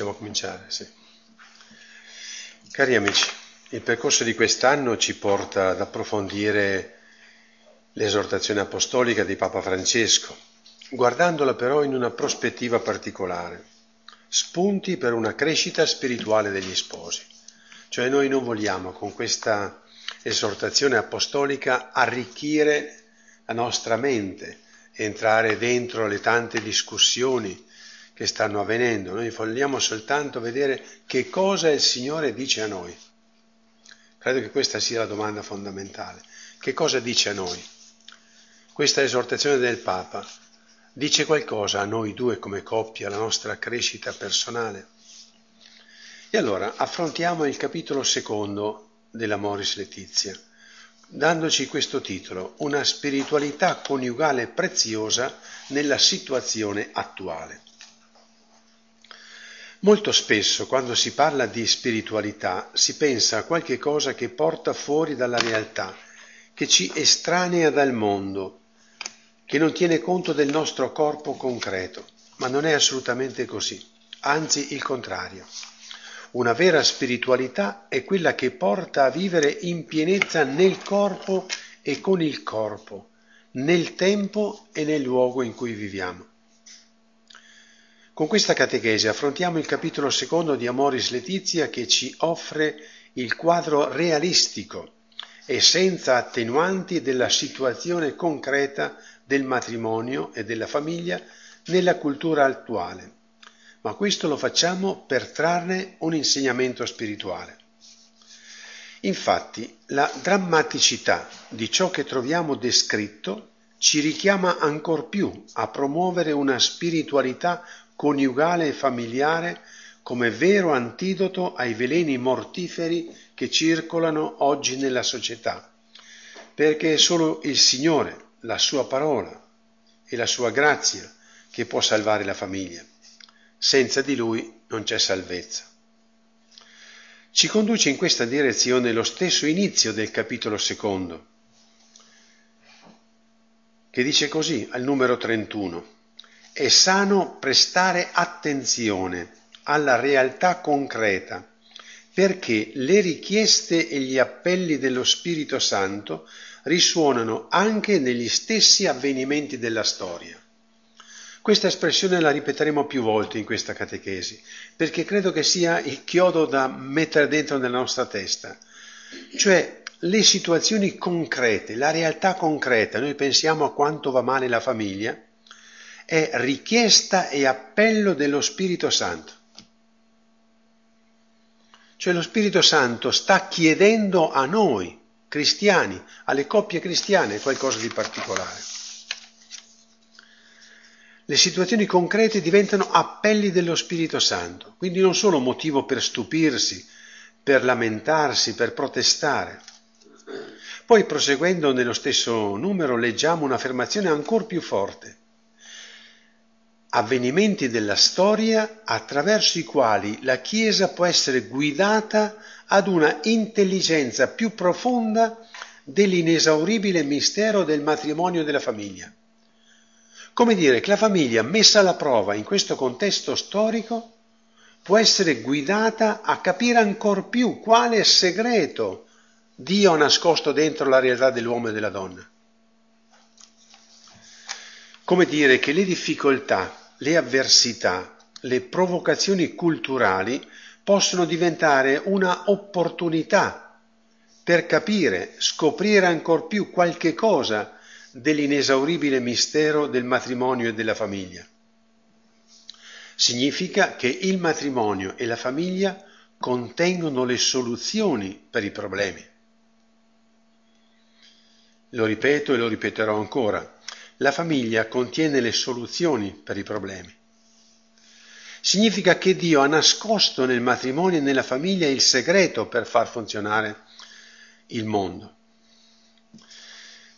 Possiamo cominciare, sì. Cari amici, il percorso di quest'anno ci porta ad approfondire l'esortazione apostolica di Papa Francesco, guardandola però in una prospettiva particolare, spunti per una crescita spirituale degli sposi. Cioè noi non vogliamo con questa esortazione apostolica arricchire la nostra mente, entrare dentro le tante discussioni che stanno avvenendo, noi vogliamo soltanto vedere che cosa il Signore dice a noi. Credo che questa sia la domanda fondamentale. Che cosa dice a noi? Questa esortazione del Papa dice qualcosa a noi due come coppia, alla nostra crescita personale? E allora affrontiamo il capitolo secondo della Moris Letizia, dandoci questo titolo, Una spiritualità coniugale preziosa nella situazione attuale. Molto spesso quando si parla di spiritualità si pensa a qualche cosa che porta fuori dalla realtà, che ci estranea dal mondo, che non tiene conto del nostro corpo concreto, ma non è assolutamente così, anzi il contrario. Una vera spiritualità è quella che porta a vivere in pienezza nel corpo e con il corpo, nel tempo e nel luogo in cui viviamo. Con questa catechesi affrontiamo il capitolo secondo di Amoris Letizia che ci offre il quadro realistico e senza attenuanti della situazione concreta del matrimonio e della famiglia nella cultura attuale. Ma questo lo facciamo per trarne un insegnamento spirituale. Infatti, la drammaticità di ciò che troviamo descritto ci richiama ancor più a promuovere una spiritualità coniugale e familiare come vero antidoto ai veleni mortiferi che circolano oggi nella società, perché è solo il Signore, la sua parola e la sua grazia che può salvare la famiglia. Senza di Lui non c'è salvezza. Ci conduce in questa direzione lo stesso inizio del capitolo secondo, che dice così al numero 31 è sano prestare attenzione alla realtà concreta perché le richieste e gli appelli dello Spirito Santo risuonano anche negli stessi avvenimenti della storia. Questa espressione la ripeteremo più volte in questa catechesi, perché credo che sia il chiodo da mettere dentro nella nostra testa. Cioè le situazioni concrete, la realtà concreta, noi pensiamo a quanto va male la famiglia, è richiesta e appello dello Spirito Santo. Cioè lo Spirito Santo sta chiedendo a noi, cristiani, alle coppie cristiane, qualcosa di particolare. Le situazioni concrete diventano appelli dello Spirito Santo, quindi non solo motivo per stupirsi, per lamentarsi, per protestare. Poi proseguendo nello stesso numero leggiamo un'affermazione ancora più forte avvenimenti della storia attraverso i quali la Chiesa può essere guidata ad una intelligenza più profonda dell'inesauribile mistero del matrimonio e della famiglia. Come dire che la famiglia messa alla prova in questo contesto storico può essere guidata a capire ancor più quale segreto Dio ha nascosto dentro la realtà dell'uomo e della donna. Come dire che le difficoltà le avversità, le provocazioni culturali possono diventare una opportunità per capire, scoprire ancor più qualche cosa dell'inesauribile mistero del matrimonio e della famiglia. Significa che il matrimonio e la famiglia contengono le soluzioni per i problemi. Lo ripeto e lo ripeterò ancora. La famiglia contiene le soluzioni per i problemi. Significa che Dio ha nascosto nel matrimonio e nella famiglia il segreto per far funzionare il mondo.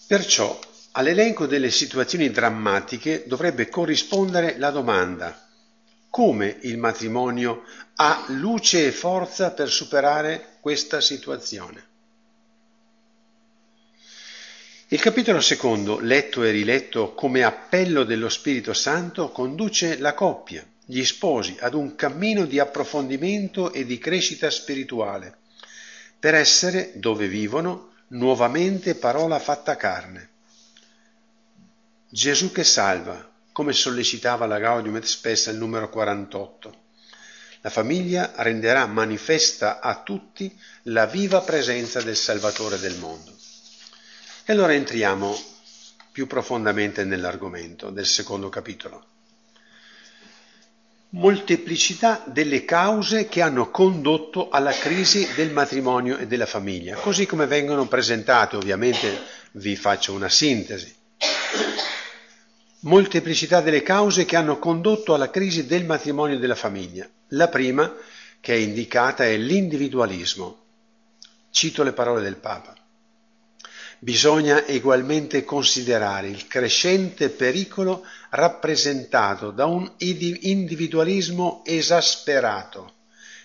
Perciò all'elenco delle situazioni drammatiche dovrebbe corrispondere la domanda come il matrimonio ha luce e forza per superare questa situazione. Il capitolo secondo, letto e riletto come appello dello Spirito Santo, conduce la coppia gli sposi ad un cammino di approfondimento e di crescita spirituale, per essere, dove vivono, nuovamente parola fatta carne. Gesù che salva, come sollecitava la Gaudium et Spes al numero 48. La famiglia renderà manifesta a tutti la viva presenza del Salvatore del mondo. E allora entriamo più profondamente nell'argomento del secondo capitolo. Molteplicità delle cause che hanno condotto alla crisi del matrimonio e della famiglia, così come vengono presentate, ovviamente vi faccio una sintesi. Molteplicità delle cause che hanno condotto alla crisi del matrimonio e della famiglia. La prima, che è indicata, è l'individualismo. Cito le parole del Papa. Bisogna egualmente considerare il crescente pericolo rappresentato da un individualismo esasperato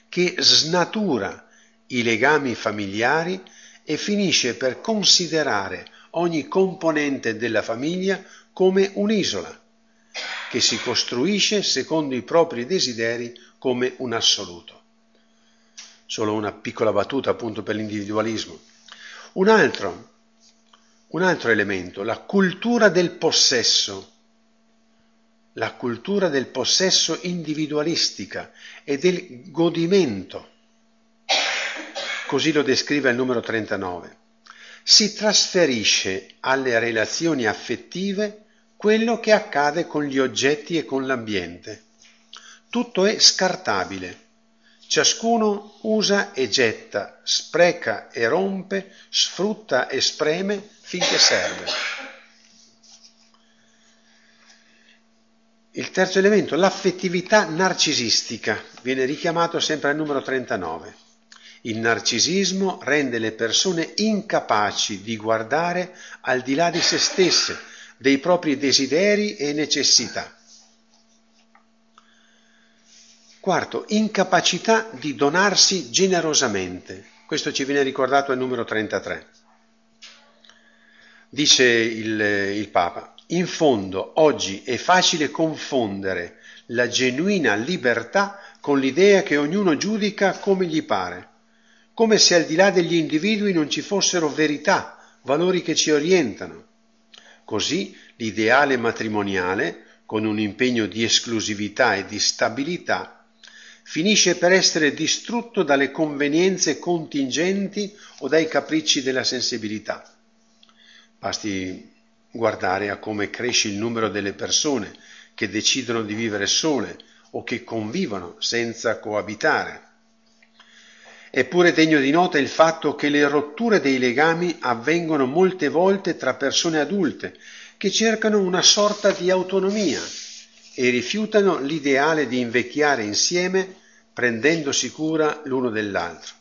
che snatura i legami familiari e finisce per considerare ogni componente della famiglia come un'isola che si costruisce secondo i propri desideri come un assoluto. Solo una piccola battuta appunto per l'individualismo. Un altro un altro elemento, la cultura del possesso, la cultura del possesso individualistica e del godimento, così lo descrive il numero 39, si trasferisce alle relazioni affettive quello che accade con gli oggetti e con l'ambiente. Tutto è scartabile. Ciascuno usa e getta, spreca e rompe, sfrutta e spreme finché serve. Il terzo elemento, l'affettività narcisistica, viene richiamato sempre al numero 39. Il narcisismo rende le persone incapaci di guardare al di là di se stesse, dei propri desideri e necessità. Quarto, incapacità di donarsi generosamente. Questo ci viene ricordato al numero 33. Dice il, il Papa, in fondo oggi è facile confondere la genuina libertà con l'idea che ognuno giudica come gli pare, come se al di là degli individui non ci fossero verità, valori che ci orientano. Così l'ideale matrimoniale, con un impegno di esclusività e di stabilità, finisce per essere distrutto dalle convenienze contingenti o dai capricci della sensibilità. Basti guardare a come cresce il numero delle persone che decidono di vivere sole o che convivono senza coabitare. Eppure degno di nota il fatto che le rotture dei legami avvengono molte volte tra persone adulte che cercano una sorta di autonomia e rifiutano l'ideale di invecchiare insieme prendendosi cura l'uno dell'altro.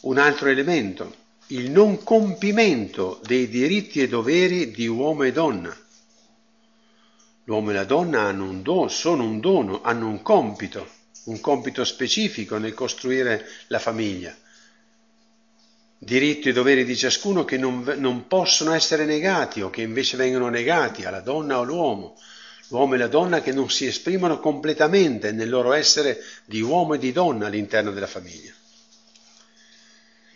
Un altro elemento, il non compimento dei diritti e doveri di uomo e donna. L'uomo e la donna hanno un dono, sono un dono, hanno un compito, un compito specifico nel costruire la famiglia. Diritti e doveri di ciascuno che non, non possono essere negati o che invece vengono negati alla donna o all'uomo l'uomo e la donna che non si esprimono completamente nel loro essere di uomo e di donna all'interno della famiglia.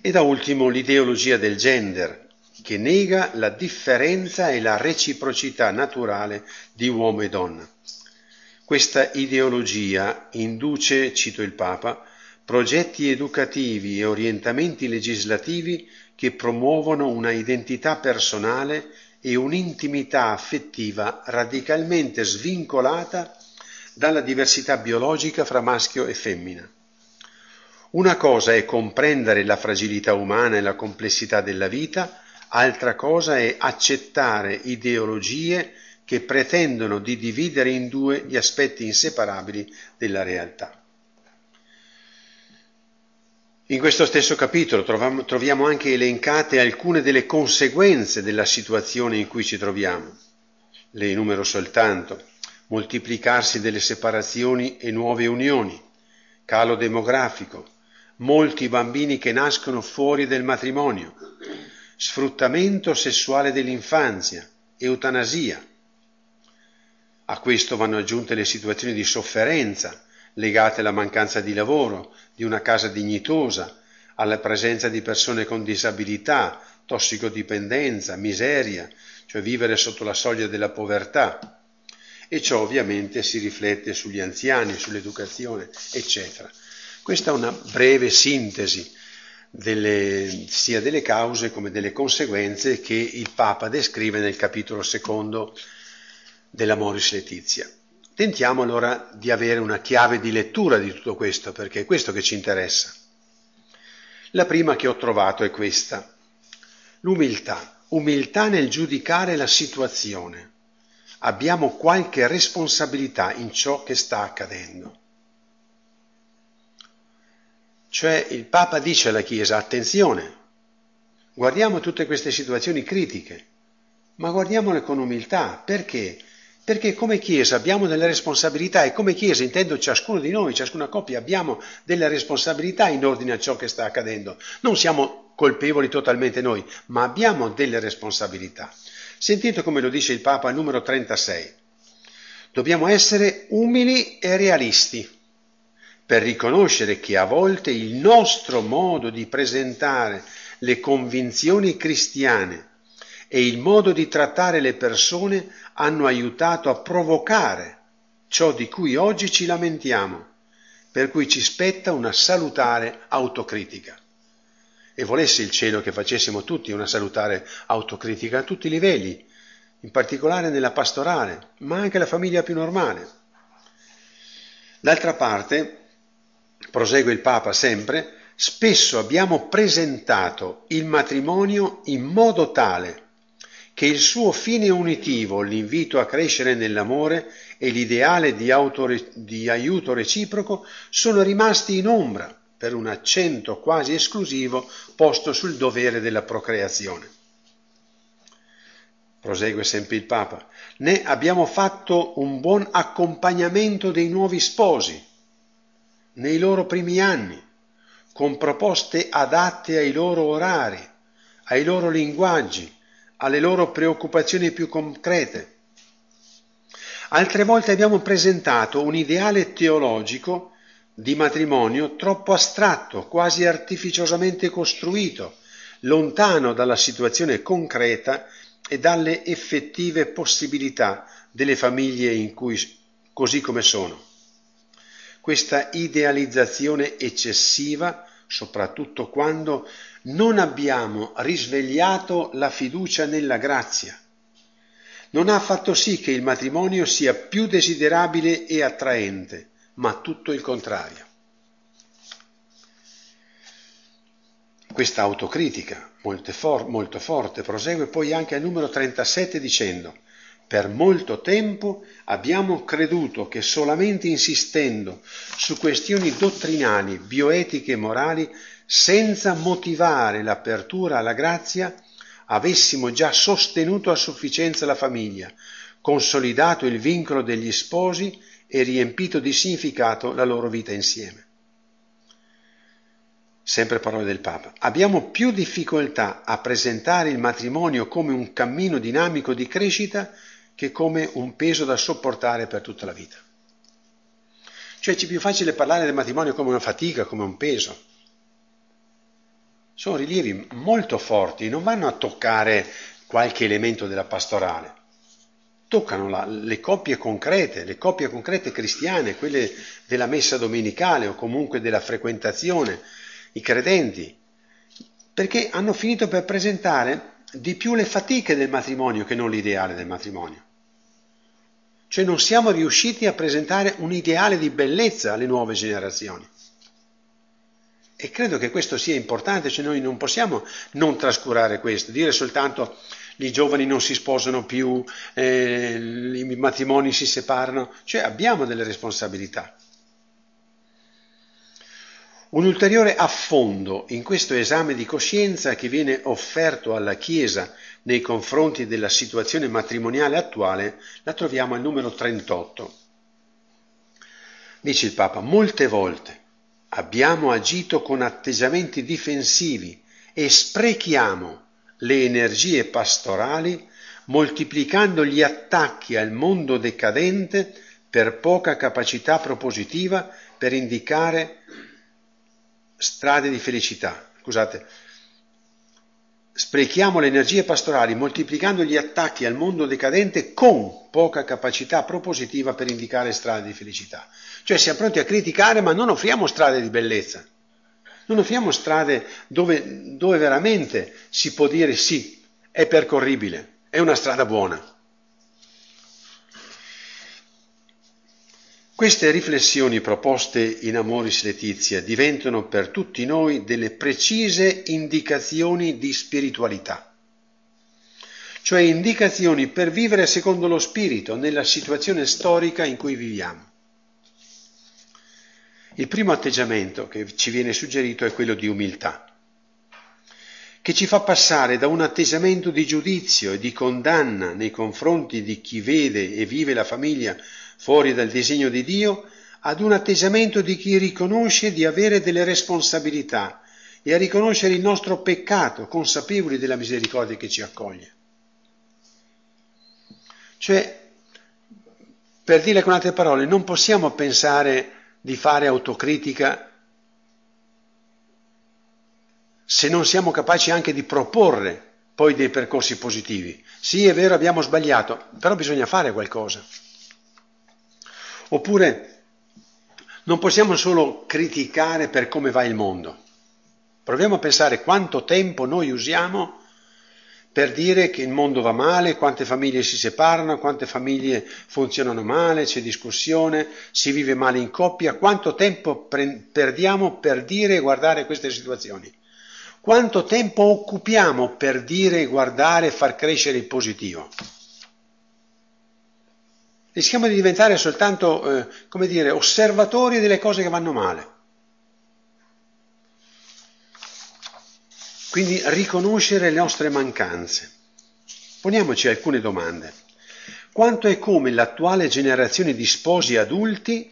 E da ultimo l'ideologia del gender, che nega la differenza e la reciprocità naturale di uomo e donna. Questa ideologia induce, cito il Papa, progetti educativi e orientamenti legislativi che promuovono una identità personale e un'intimità affettiva radicalmente svincolata dalla diversità biologica fra maschio e femmina. Una cosa è comprendere la fragilità umana e la complessità della vita, altra cosa è accettare ideologie che pretendono di dividere in due gli aspetti inseparabili della realtà. In questo stesso capitolo troviamo anche elencate alcune delle conseguenze della situazione in cui ci troviamo. Le enumero soltanto. Moltiplicarsi delle separazioni e nuove unioni, calo demografico, molti bambini che nascono fuori del matrimonio, sfruttamento sessuale dell'infanzia, eutanasia. A questo vanno aggiunte le situazioni di sofferenza legate alla mancanza di lavoro, di una casa dignitosa, alla presenza di persone con disabilità, tossicodipendenza, miseria, cioè vivere sotto la soglia della povertà. E ciò ovviamente si riflette sugli anziani, sull'educazione, eccetera. Questa è una breve sintesi delle, sia delle cause come delle conseguenze che il Papa descrive nel capitolo secondo della Moris Letizia. Tentiamo allora di avere una chiave di lettura di tutto questo, perché è questo che ci interessa. La prima che ho trovato è questa, l'umiltà, umiltà nel giudicare la situazione. Abbiamo qualche responsabilità in ciò che sta accadendo. Cioè il Papa dice alla Chiesa, attenzione, guardiamo tutte queste situazioni critiche, ma guardiamole con umiltà. Perché? Perché come Chiesa abbiamo delle responsabilità e come Chiesa intendo ciascuno di noi, ciascuna coppia, abbiamo delle responsabilità in ordine a ciò che sta accadendo. Non siamo colpevoli totalmente noi, ma abbiamo delle responsabilità. Sentite come lo dice il Papa al numero 36. Dobbiamo essere umili e realisti per riconoscere che a volte il nostro modo di presentare le convinzioni cristiane e il modo di trattare le persone hanno aiutato a provocare ciò di cui oggi ci lamentiamo, per cui ci spetta una salutare autocritica. E volesse il cielo che facessimo tutti una salutare autocritica a tutti i livelli, in particolare nella pastorale, ma anche la famiglia più normale. D'altra parte, prosegue il Papa sempre, spesso abbiamo presentato il matrimonio in modo tale che il suo fine unitivo, l'invito a crescere nell'amore e l'ideale di, autore, di aiuto reciproco sono rimasti in ombra per un accento quasi esclusivo posto sul dovere della procreazione. Prosegue sempre il Papa. Né abbiamo fatto un buon accompagnamento dei nuovi sposi nei loro primi anni, con proposte adatte ai loro orari, ai loro linguaggi, alle loro preoccupazioni più concrete. Altre volte abbiamo presentato un ideale teologico di matrimonio troppo astratto, quasi artificiosamente costruito, lontano dalla situazione concreta e dalle effettive possibilità delle famiglie in cui, così come sono. Questa idealizzazione eccessiva, soprattutto quando non abbiamo risvegliato la fiducia nella grazia. Non ha fatto sì che il matrimonio sia più desiderabile e attraente, ma tutto il contrario. Questa autocritica molto, for- molto forte prosegue poi anche al numero 37 dicendo per molto tempo abbiamo creduto che solamente insistendo su questioni dottrinali, bioetiche e morali senza motivare l'apertura alla grazia, avessimo già sostenuto a sufficienza la famiglia, consolidato il vincolo degli sposi e riempito di significato la loro vita insieme. Sempre parole del Papa. Abbiamo più difficoltà a presentare il matrimonio come un cammino dinamico di crescita che come un peso da sopportare per tutta la vita. Cioè ci è più facile parlare del matrimonio come una fatica, come un peso sono rilievi molto forti, non vanno a toccare qualche elemento della pastorale, toccano la, le coppie concrete, le coppie concrete cristiane, quelle della messa domenicale o comunque della frequentazione, i credenti, perché hanno finito per presentare di più le fatiche del matrimonio che non l'ideale del matrimonio. Cioè non siamo riusciti a presentare un ideale di bellezza alle nuove generazioni. E credo che questo sia importante, cioè noi non possiamo non trascurare questo, dire soltanto i giovani non si sposano più, eh, i matrimoni si separano, cioè abbiamo delle responsabilità. Un ulteriore affondo in questo esame di coscienza che viene offerto alla Chiesa nei confronti della situazione matrimoniale attuale la troviamo al numero 38. Dice il Papa, molte volte abbiamo agito con atteggiamenti difensivi e sprechiamo le energie pastorali moltiplicando gli attacchi al mondo decadente per poca capacità propositiva per indicare strade di felicità. Scusate, sprechiamo le energie pastorali moltiplicando gli attacchi al mondo decadente con poca capacità propositiva per indicare strade di felicità. Cioè siamo pronti a criticare ma non offriamo strade di bellezza, non offriamo strade dove, dove veramente si può dire sì, è percorribile, è una strada buona. Queste riflessioni proposte in Amoris Letizia diventano per tutti noi delle precise indicazioni di spiritualità, cioè indicazioni per vivere secondo lo spirito nella situazione storica in cui viviamo. Il primo atteggiamento che ci viene suggerito è quello di umiltà, che ci fa passare da un atteggiamento di giudizio e di condanna nei confronti di chi vede e vive la famiglia fuori dal disegno di Dio, ad un atteggiamento di chi riconosce di avere delle responsabilità e a riconoscere il nostro peccato, consapevoli della misericordia che ci accoglie. Cioè, per dire con altre parole, non possiamo pensare di fare autocritica se non siamo capaci anche di proporre poi dei percorsi positivi. Sì, è vero, abbiamo sbagliato, però bisogna fare qualcosa. Oppure non possiamo solo criticare per come va il mondo. Proviamo a pensare quanto tempo noi usiamo per dire che il mondo va male, quante famiglie si separano, quante famiglie funzionano male, c'è discussione, si vive male in coppia, quanto tempo pre- perdiamo per dire e guardare queste situazioni. Quanto tempo occupiamo per dire guardare e far crescere il positivo rischiamo di diventare soltanto, eh, come dire, osservatori delle cose che vanno male. Quindi riconoscere le nostre mancanze. Poniamoci alcune domande. Quanto e come l'attuale generazione di sposi adulti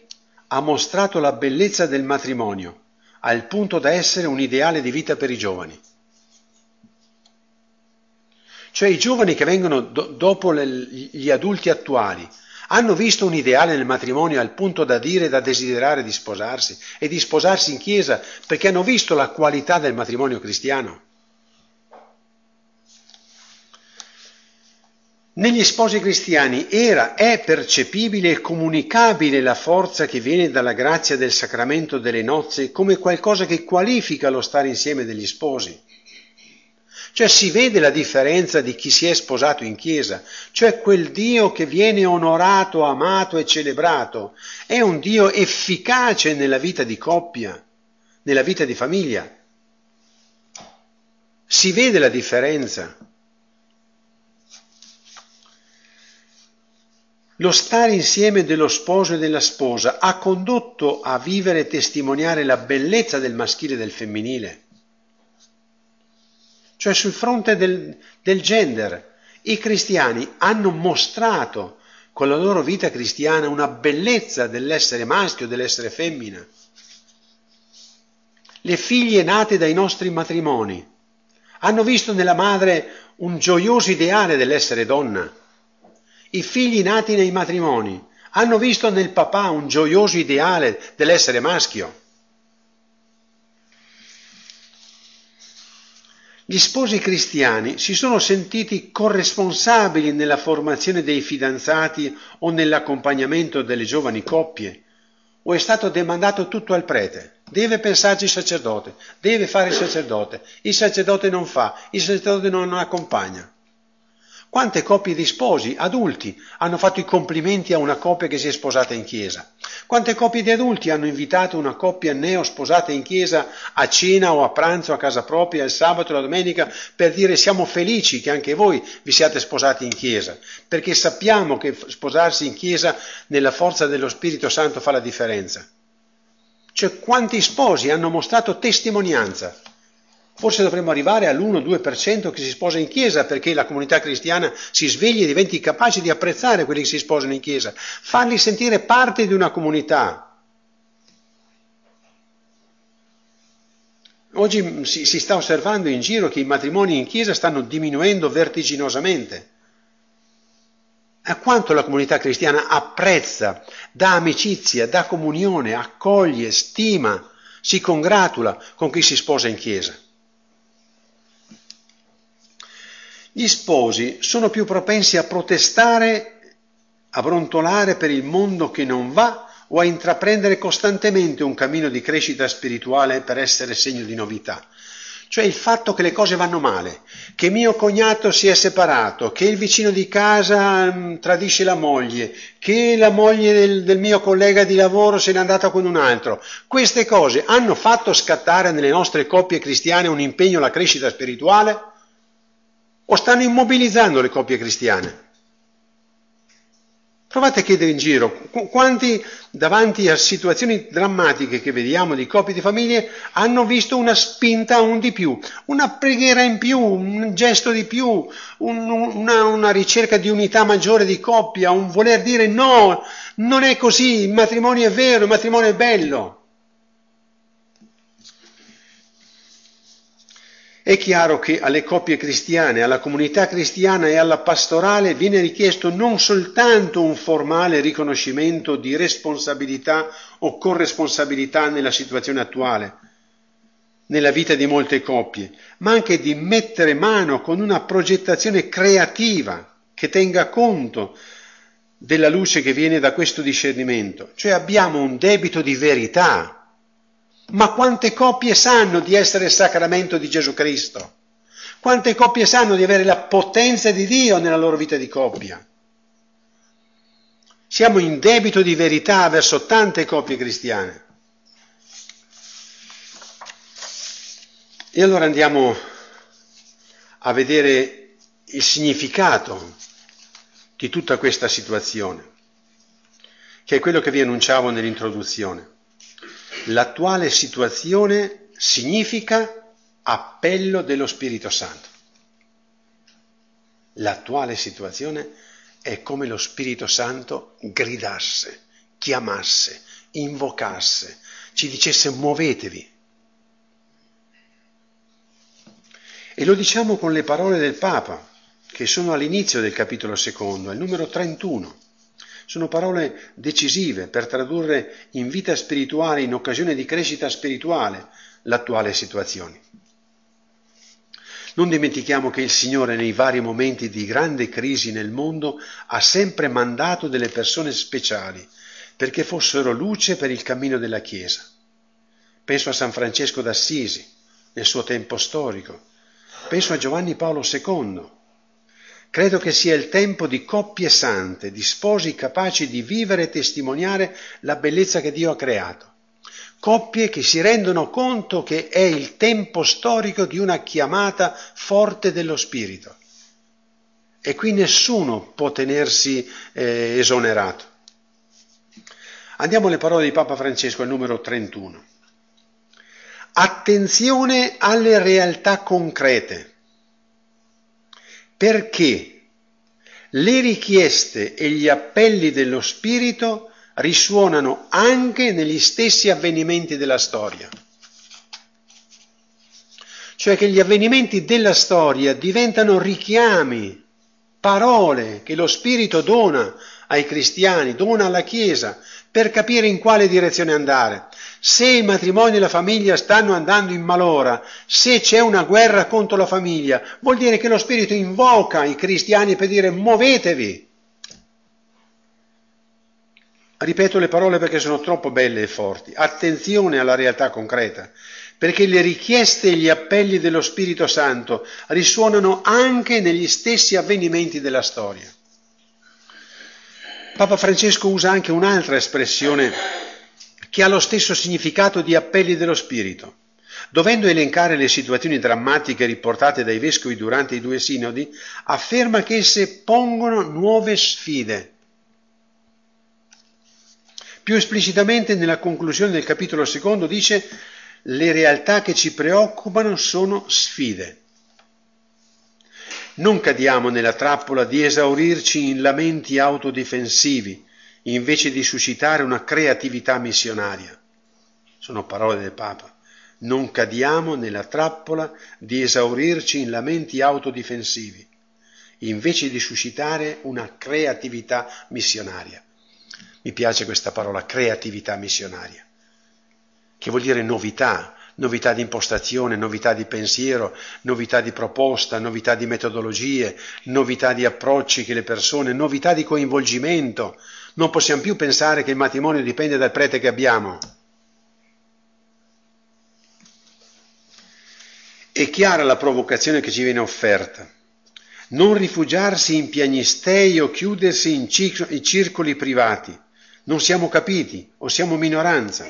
ha mostrato la bellezza del matrimonio, al punto da essere un ideale di vita per i giovani? Cioè i giovani che vengono do- dopo le, gli adulti attuali, hanno visto un ideale nel matrimonio al punto da dire e da desiderare di sposarsi e di sposarsi in chiesa perché hanno visto la qualità del matrimonio cristiano. Negli sposi cristiani era, è percepibile e comunicabile la forza che viene dalla grazia del sacramento delle nozze come qualcosa che qualifica lo stare insieme degli sposi. Cioè si vede la differenza di chi si è sposato in chiesa, cioè quel Dio che viene onorato, amato e celebrato, è un Dio efficace nella vita di coppia, nella vita di famiglia. Si vede la differenza. Lo stare insieme dello sposo e della sposa ha condotto a vivere e testimoniare la bellezza del maschile e del femminile cioè sul fronte del, del gender. I cristiani hanno mostrato con la loro vita cristiana una bellezza dell'essere maschio, dell'essere femmina. Le figlie nate dai nostri matrimoni hanno visto nella madre un gioioso ideale dell'essere donna. I figli nati nei matrimoni hanno visto nel papà un gioioso ideale dell'essere maschio. Gli sposi cristiani si sono sentiti corresponsabili nella formazione dei fidanzati o nell'accompagnamento delle giovani coppie? O è stato demandato tutto al prete? Deve pensarci il sacerdote, deve fare il sacerdote, il sacerdote non fa, il sacerdote non accompagna. Quante coppie di sposi, adulti, hanno fatto i complimenti a una coppia che si è sposata in chiesa? Quante coppie di adulti hanno invitato una coppia neo sposata in chiesa a cena o a pranzo a casa propria il sabato e la domenica per dire siamo felici che anche voi vi siate sposati in chiesa? Perché sappiamo che sposarsi in chiesa nella forza dello Spirito Santo fa la differenza. Cioè quanti sposi hanno mostrato testimonianza Forse dovremmo arrivare all'1-2% che si sposa in chiesa perché la comunità cristiana si svegli e diventi capace di apprezzare quelli che si sposano in chiesa, farli sentire parte di una comunità. Oggi si, si sta osservando in giro che i matrimoni in chiesa stanno diminuendo vertiginosamente. a quanto la comunità cristiana apprezza, dà amicizia, dà comunione, accoglie, stima, si congratula con chi si sposa in chiesa. Gli sposi sono più propensi a protestare, a brontolare per il mondo che non va o a intraprendere costantemente un cammino di crescita spirituale per essere segno di novità. Cioè il fatto che le cose vanno male, che mio cognato si è separato, che il vicino di casa mh, tradisce la moglie, che la moglie del, del mio collega di lavoro se n'è andata con un altro. Queste cose hanno fatto scattare nelle nostre coppie cristiane un impegno alla crescita spirituale? O stanno immobilizzando le coppie cristiane? Provate a chiedere in giro quanti davanti a situazioni drammatiche che vediamo di coppie di famiglie hanno visto una spinta a un di più, una preghiera in più, un gesto di più, un, una, una ricerca di unità maggiore di coppia, un voler dire no, non è così, il matrimonio è vero, il matrimonio è bello. È chiaro che alle coppie cristiane, alla comunità cristiana e alla pastorale viene richiesto non soltanto un formale riconoscimento di responsabilità o corresponsabilità nella situazione attuale, nella vita di molte coppie, ma anche di mettere mano con una progettazione creativa che tenga conto della luce che viene da questo discernimento. Cioè abbiamo un debito di verità ma quante coppie sanno di essere il sacramento di Gesù Cristo? Quante coppie sanno di avere la potenza di Dio nella loro vita di coppia? Siamo in debito di verità verso tante coppie cristiane. E allora andiamo a vedere il significato di tutta questa situazione, che è quello che vi annunciavo nell'introduzione. L'attuale situazione significa appello dello Spirito Santo. L'attuale situazione è come lo Spirito Santo gridasse, chiamasse, invocasse, ci dicesse muovetevi. E lo diciamo con le parole del Papa, che sono all'inizio del capitolo secondo, al numero 31. Sono parole decisive per tradurre in vita spirituale, in occasione di crescita spirituale, l'attuale situazione. Non dimentichiamo che il Signore nei vari momenti di grande crisi nel mondo ha sempre mandato delle persone speciali perché fossero luce per il cammino della Chiesa. Penso a San Francesco d'Assisi nel suo tempo storico, penso a Giovanni Paolo II, Credo che sia il tempo di coppie sante, di sposi capaci di vivere e testimoniare la bellezza che Dio ha creato. Coppie che si rendono conto che è il tempo storico di una chiamata forte dello Spirito. E qui nessuno può tenersi eh, esonerato. Andiamo alle parole di Papa Francesco al numero 31. Attenzione alle realtà concrete perché le richieste e gli appelli dello Spirito risuonano anche negli stessi avvenimenti della storia. Cioè che gli avvenimenti della storia diventano richiami, parole che lo Spirito dona ai cristiani, dona alla Chiesa per capire in quale direzione andare. Se i matrimoni e la famiglia stanno andando in malora, se c'è una guerra contro la famiglia, vuol dire che lo Spirito invoca i cristiani per dire muovetevi. Ripeto le parole perché sono troppo belle e forti. Attenzione alla realtà concreta, perché le richieste e gli appelli dello Spirito Santo risuonano anche negli stessi avvenimenti della storia. Papa Francesco usa anche un'altra espressione che ha lo stesso significato di appelli dello Spirito. Dovendo elencare le situazioni drammatiche riportate dai vescovi durante i due sinodi, afferma che esse pongono nuove sfide. Più esplicitamente nella conclusione del capitolo secondo dice le realtà che ci preoccupano sono sfide. Non cadiamo nella trappola di esaurirci in lamenti autodifensivi, invece di suscitare una creatività missionaria. Sono parole del Papa. Non cadiamo nella trappola di esaurirci in lamenti autodifensivi, invece di suscitare una creatività missionaria. Mi piace questa parola, creatività missionaria, che vuol dire novità, novità di impostazione, novità di pensiero, novità di proposta, novità di metodologie, novità di approcci che le persone, novità di coinvolgimento. Non possiamo più pensare che il matrimonio dipende dal prete che abbiamo. È chiara la provocazione che ci viene offerta. Non rifugiarsi in piagnistei o chiudersi in circoli privati non siamo capiti o siamo minoranza.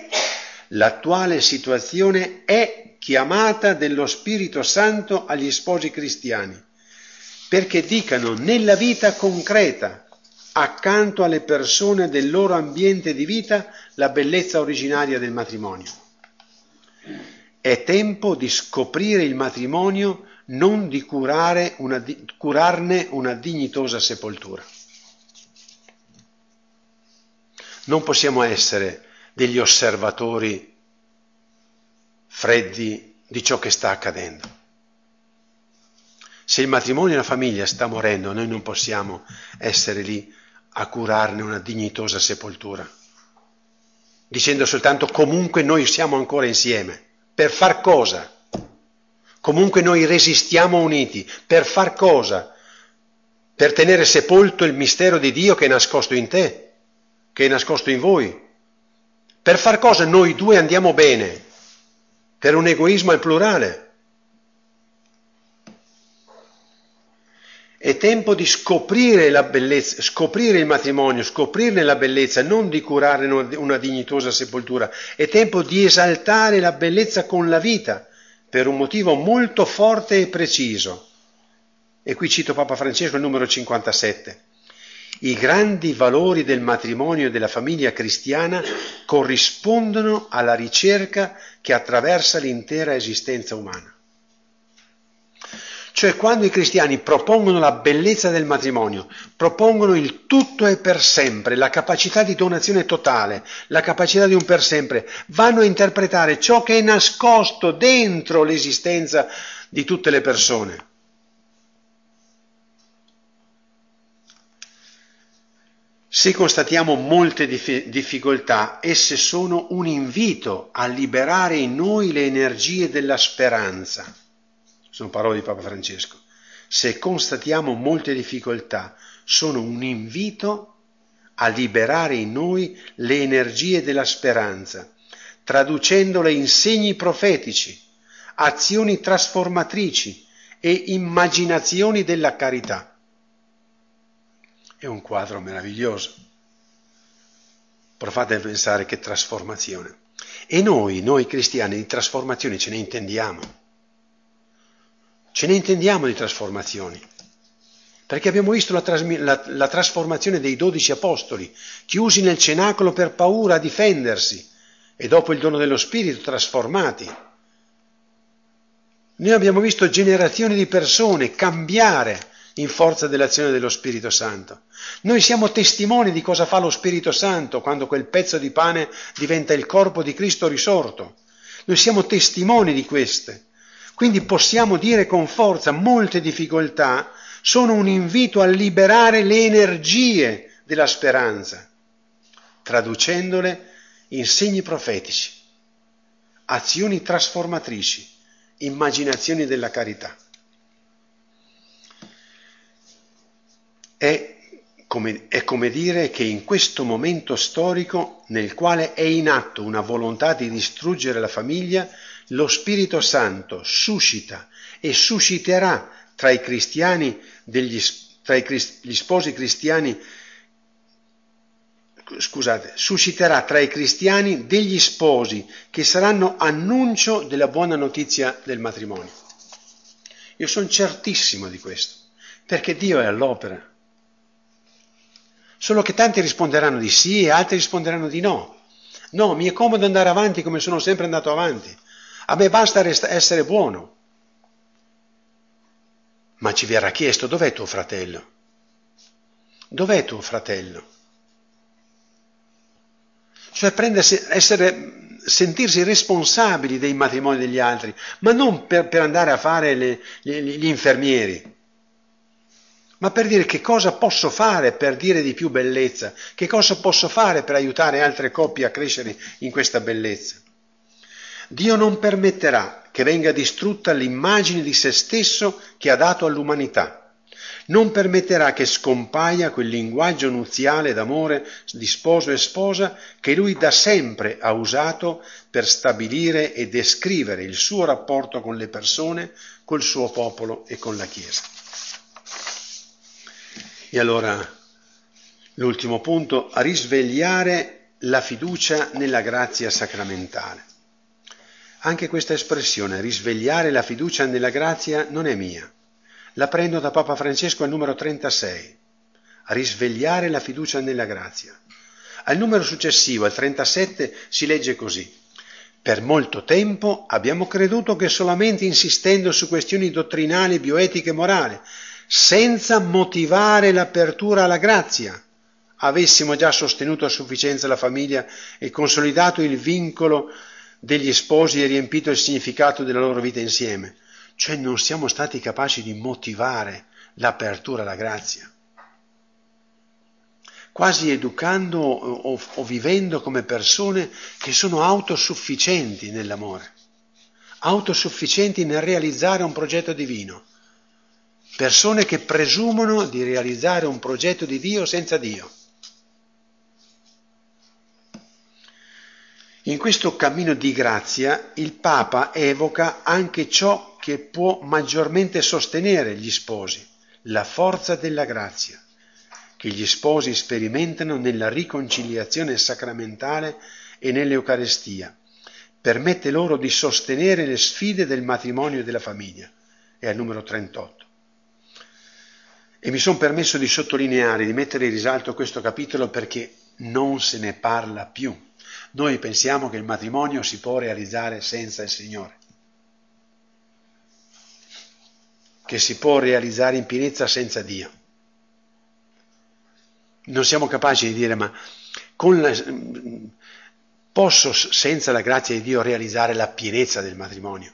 L'attuale situazione è chiamata dello Spirito Santo agli sposi cristiani, perché dicano nella vita concreta, accanto alle persone del loro ambiente di vita, la bellezza originaria del matrimonio. È tempo di scoprire il matrimonio, non di una, curarne una dignitosa sepoltura. Non possiamo essere degli osservatori freddi di ciò che sta accadendo. Se il matrimonio e la famiglia sta morendo, noi non possiamo essere lì a curarne una dignitosa sepoltura, dicendo soltanto comunque noi siamo ancora insieme. Per far cosa? Comunque noi resistiamo uniti. Per far cosa? Per tenere sepolto il mistero di Dio che è nascosto in te che è nascosto in voi. Per far cosa noi due andiamo bene? Per un egoismo al plurale. È tempo di scoprire la bellezza, scoprire il matrimonio, scoprirne la bellezza, non di curarne una dignitosa sepoltura. È tempo di esaltare la bellezza con la vita, per un motivo molto forte e preciso. E qui cito Papa Francesco il numero 57. I grandi valori del matrimonio e della famiglia cristiana corrispondono alla ricerca che attraversa l'intera esistenza umana. Cioè quando i cristiani propongono la bellezza del matrimonio, propongono il tutto e per sempre, la capacità di donazione totale, la capacità di un per sempre, vanno a interpretare ciò che è nascosto dentro l'esistenza di tutte le persone. Se constatiamo molte dif- difficoltà, esse sono un invito a liberare in noi le energie della speranza. Sono parole di Papa Francesco. Se constatiamo molte difficoltà, sono un invito a liberare in noi le energie della speranza, traducendole in segni profetici, azioni trasformatrici e immaginazioni della carità. È un quadro meraviglioso. Provate a pensare che trasformazione. E noi, noi cristiani, di trasformazioni ce ne intendiamo. Ce ne intendiamo di trasformazioni. Perché abbiamo visto la, trasmi- la, la trasformazione dei dodici apostoli, chiusi nel cenacolo per paura a difendersi, e dopo il dono dello Spirito trasformati. Noi abbiamo visto generazioni di persone cambiare in forza dell'azione dello Spirito Santo. Noi siamo testimoni di cosa fa lo Spirito Santo quando quel pezzo di pane diventa il corpo di Cristo risorto. Noi siamo testimoni di queste. Quindi possiamo dire con forza molte difficoltà sono un invito a liberare le energie della speranza, traducendole in segni profetici, azioni trasformatrici, immaginazioni della carità. È come, è come dire che in questo momento storico nel quale è in atto una volontà di distruggere la famiglia, lo Spirito Santo suscita e susciterà tra i cristiani, degli, tra i, gli sposi cristiani, scusate, susciterà tra i cristiani degli sposi che saranno annuncio della buona notizia del matrimonio. Io sono certissimo di questo, perché Dio è all'opera. Solo che tanti risponderanno di sì e altri risponderanno di no. No, mi è comodo andare avanti come sono sempre andato avanti. A me basta rest- essere buono. Ma ci verrà chiesto dov'è tuo fratello? Dov'è tuo fratello? Cioè prendersi, essere, sentirsi responsabili dei matrimoni degli altri, ma non per, per andare a fare le, le, gli infermieri ma per dire che cosa posso fare per dire di più bellezza, che cosa posso fare per aiutare altre coppie a crescere in questa bellezza. Dio non permetterà che venga distrutta l'immagine di se stesso che ha dato all'umanità non permetterà che scompaia quel linguaggio nuziale d'amore di sposo e sposa che lui da sempre ha usato per stabilire e descrivere il suo rapporto con le persone, col suo popolo e con la Chiesa. E allora l'ultimo punto, risvegliare la fiducia nella grazia sacramentale. Anche questa espressione, risvegliare la fiducia nella grazia, non è mia la prendo da Papa Francesco al numero 36, a risvegliare la fiducia nella grazia. Al numero successivo, al 37, si legge così. Per molto tempo abbiamo creduto che solamente insistendo su questioni dottrinali, bioetiche e morali, senza motivare l'apertura alla grazia, avessimo già sostenuto a sufficienza la famiglia e consolidato il vincolo degli sposi e riempito il significato della loro vita insieme. Cioè non siamo stati capaci di motivare l'apertura alla grazia, quasi educando o, o vivendo come persone che sono autosufficienti nell'amore, autosufficienti nel realizzare un progetto divino, persone che presumono di realizzare un progetto di Dio senza Dio. In questo cammino di grazia il Papa evoca anche ciò che può maggiormente sostenere gli sposi, la forza della grazia, che gli sposi sperimentano nella riconciliazione sacramentale e nell'Eucarestia. Permette loro di sostenere le sfide del matrimonio e della famiglia. È al numero 38. E mi sono permesso di sottolineare, di mettere in risalto questo capitolo perché non se ne parla più. Noi pensiamo che il matrimonio si può realizzare senza il Signore. che si può realizzare in pienezza senza Dio. Non siamo capaci di dire ma la, posso senza la grazia di Dio realizzare la pienezza del matrimonio.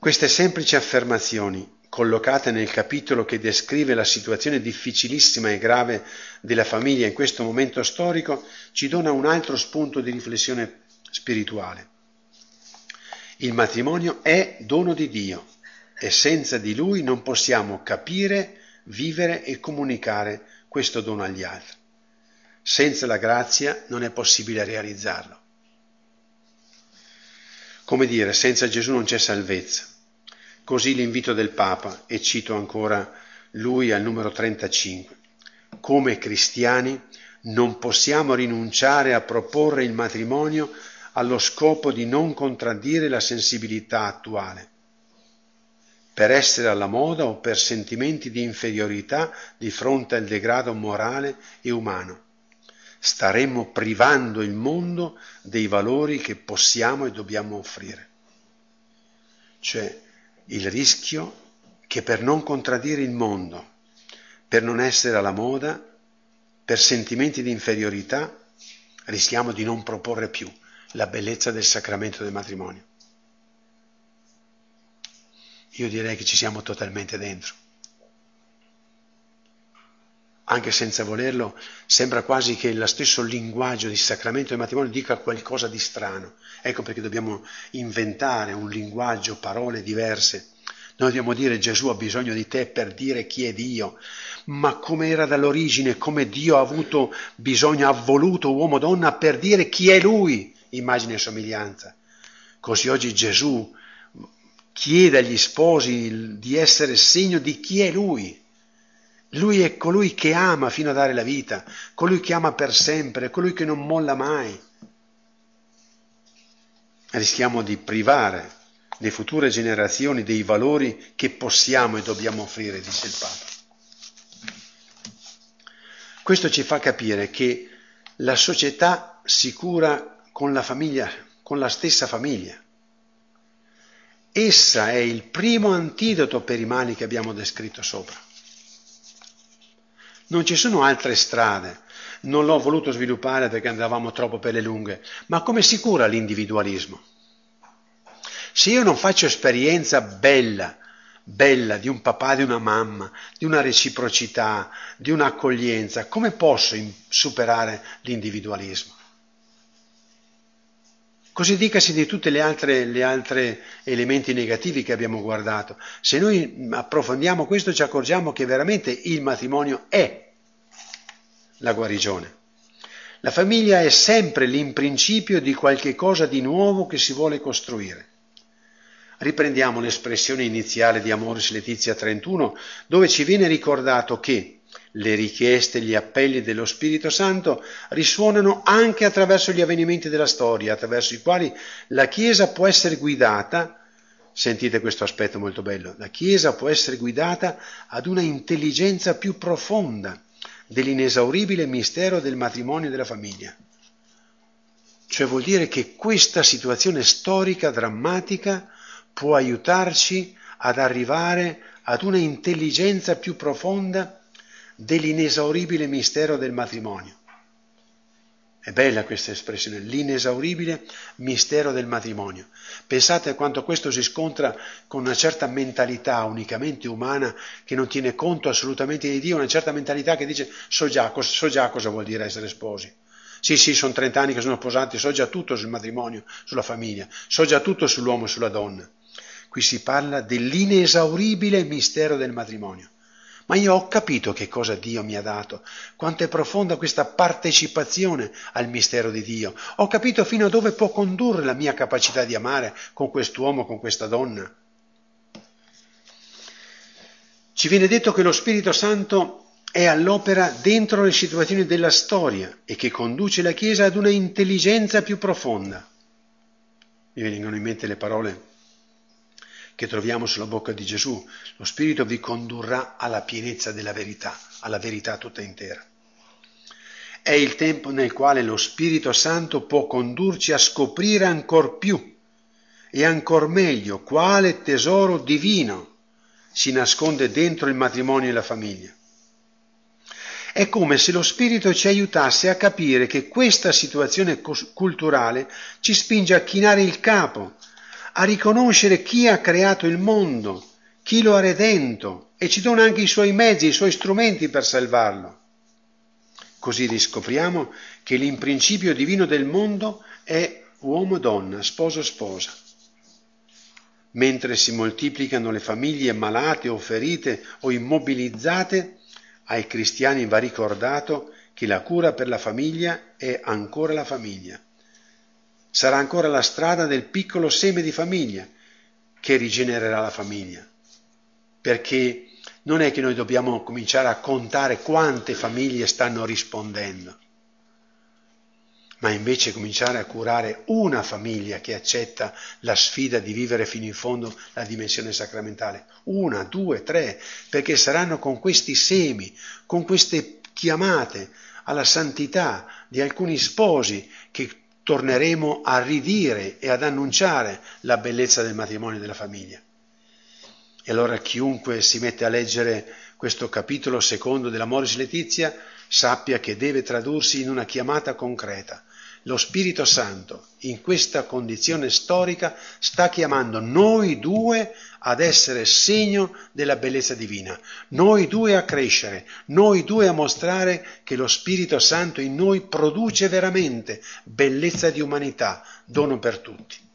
Queste semplici affermazioni, collocate nel capitolo che descrive la situazione difficilissima e grave della famiglia in questo momento storico, ci dona un altro spunto di riflessione spirituale. Il matrimonio è dono di Dio e senza di lui non possiamo capire, vivere e comunicare questo dono agli altri. Senza la grazia non è possibile realizzarlo. Come dire, senza Gesù non c'è salvezza. Così l'invito del Papa, e cito ancora lui al numero 35. Come cristiani non possiamo rinunciare a proporre il matrimonio allo scopo di non contraddire la sensibilità attuale, per essere alla moda o per sentimenti di inferiorità di fronte al degrado morale e umano. Staremmo privando il mondo dei valori che possiamo e dobbiamo offrire. Cioè il rischio che per non contraddire il mondo, per non essere alla moda, per sentimenti di inferiorità, rischiamo di non proporre più la bellezza del sacramento del matrimonio. Io direi che ci siamo totalmente dentro. Anche senza volerlo, sembra quasi che lo stesso linguaggio di sacramento del matrimonio dica qualcosa di strano. Ecco perché dobbiamo inventare un linguaggio, parole diverse. Noi dobbiamo dire Gesù ha bisogno di te per dire chi è Dio, ma come era dall'origine, come Dio ha avuto bisogno, ha voluto uomo-donna per dire chi è Lui immagine e somiglianza. Così oggi Gesù chiede agli sposi di essere segno di chi è Lui. Lui è colui che ama fino a dare la vita, colui che ama per sempre, colui che non molla mai. Rischiamo di privare le future generazioni dei valori che possiamo e dobbiamo offrire, dice il Papa. Questo ci fa capire che la società si cura con la famiglia, con la stessa famiglia. Essa è il primo antidoto per i mali che abbiamo descritto sopra. Non ci sono altre strade, non l'ho voluto sviluppare perché andavamo troppo per le lunghe, ma come si cura l'individualismo? Se io non faccio esperienza bella, bella di un papà, di una mamma, di una reciprocità, di un'accoglienza, come posso superare l'individualismo? Così dicasi di tutti gli altri elementi negativi che abbiamo guardato. Se noi approfondiamo questo ci accorgiamo che veramente il matrimonio è la guarigione. La famiglia è sempre l'imprincipio di qualche cosa di nuovo che si vuole costruire. Riprendiamo l'espressione iniziale di Amoris Letizia 31, dove ci viene ricordato che le richieste, gli appelli dello Spirito Santo risuonano anche attraverso gli avvenimenti della storia, attraverso i quali la Chiesa può essere guidata, sentite questo aspetto molto bello, la Chiesa può essere guidata ad una intelligenza più profonda dell'inesauribile mistero del matrimonio e della famiglia. Cioè vuol dire che questa situazione storica, drammatica, può aiutarci ad arrivare ad una intelligenza più profonda dell'inesauribile mistero del matrimonio. È bella questa espressione, l'inesauribile mistero del matrimonio. Pensate a quanto questo si scontra con una certa mentalità unicamente umana che non tiene conto assolutamente di Dio, una certa mentalità che dice so già, so già cosa vuol dire essere sposi. Sì, sì, sono 30 anni che sono sposati, so già tutto sul matrimonio, sulla famiglia, so già tutto sull'uomo e sulla donna. Qui si parla dell'inesauribile mistero del matrimonio ma io ho capito che cosa Dio mi ha dato, quanto è profonda questa partecipazione al mistero di Dio. Ho capito fino a dove può condurre la mia capacità di amare con quest'uomo, con questa donna. Ci viene detto che lo Spirito Santo è all'opera dentro le situazioni della storia e che conduce la Chiesa ad una intelligenza più profonda. Mi vengono in mente le parole che troviamo sulla bocca di Gesù. Lo Spirito vi condurrà alla pienezza della verità, alla verità tutta intera. È il tempo nel quale lo Spirito Santo può condurci a scoprire ancor più e ancor meglio quale tesoro divino si nasconde dentro il matrimonio e la famiglia. È come se lo Spirito ci aiutasse a capire che questa situazione culturale ci spinge a chinare il capo a riconoscere chi ha creato il mondo, chi lo ha redento e ci dona anche i suoi mezzi, i suoi strumenti per salvarlo. Così riscopriamo che l'imprincipio divino del mondo è uomo-donna, sposo-sposa. Mentre si moltiplicano le famiglie malate o ferite o immobilizzate, ai cristiani va ricordato che la cura per la famiglia è ancora la famiglia sarà ancora la strada del piccolo seme di famiglia che rigenererà la famiglia. Perché non è che noi dobbiamo cominciare a contare quante famiglie stanno rispondendo, ma invece cominciare a curare una famiglia che accetta la sfida di vivere fino in fondo la dimensione sacramentale. Una, due, tre, perché saranno con questi semi, con queste chiamate alla santità di alcuni sposi che torneremo a ridire e ad annunciare la bellezza del matrimonio e della famiglia. E allora chiunque si mette a leggere questo capitolo secondo dell'Amoris Letizia sappia che deve tradursi in una chiamata concreta. Lo Spirito Santo in questa condizione storica sta chiamando noi due ad essere segno della bellezza divina, noi due a crescere, noi due a mostrare che lo Spirito Santo in noi produce veramente bellezza di umanità, dono per tutti.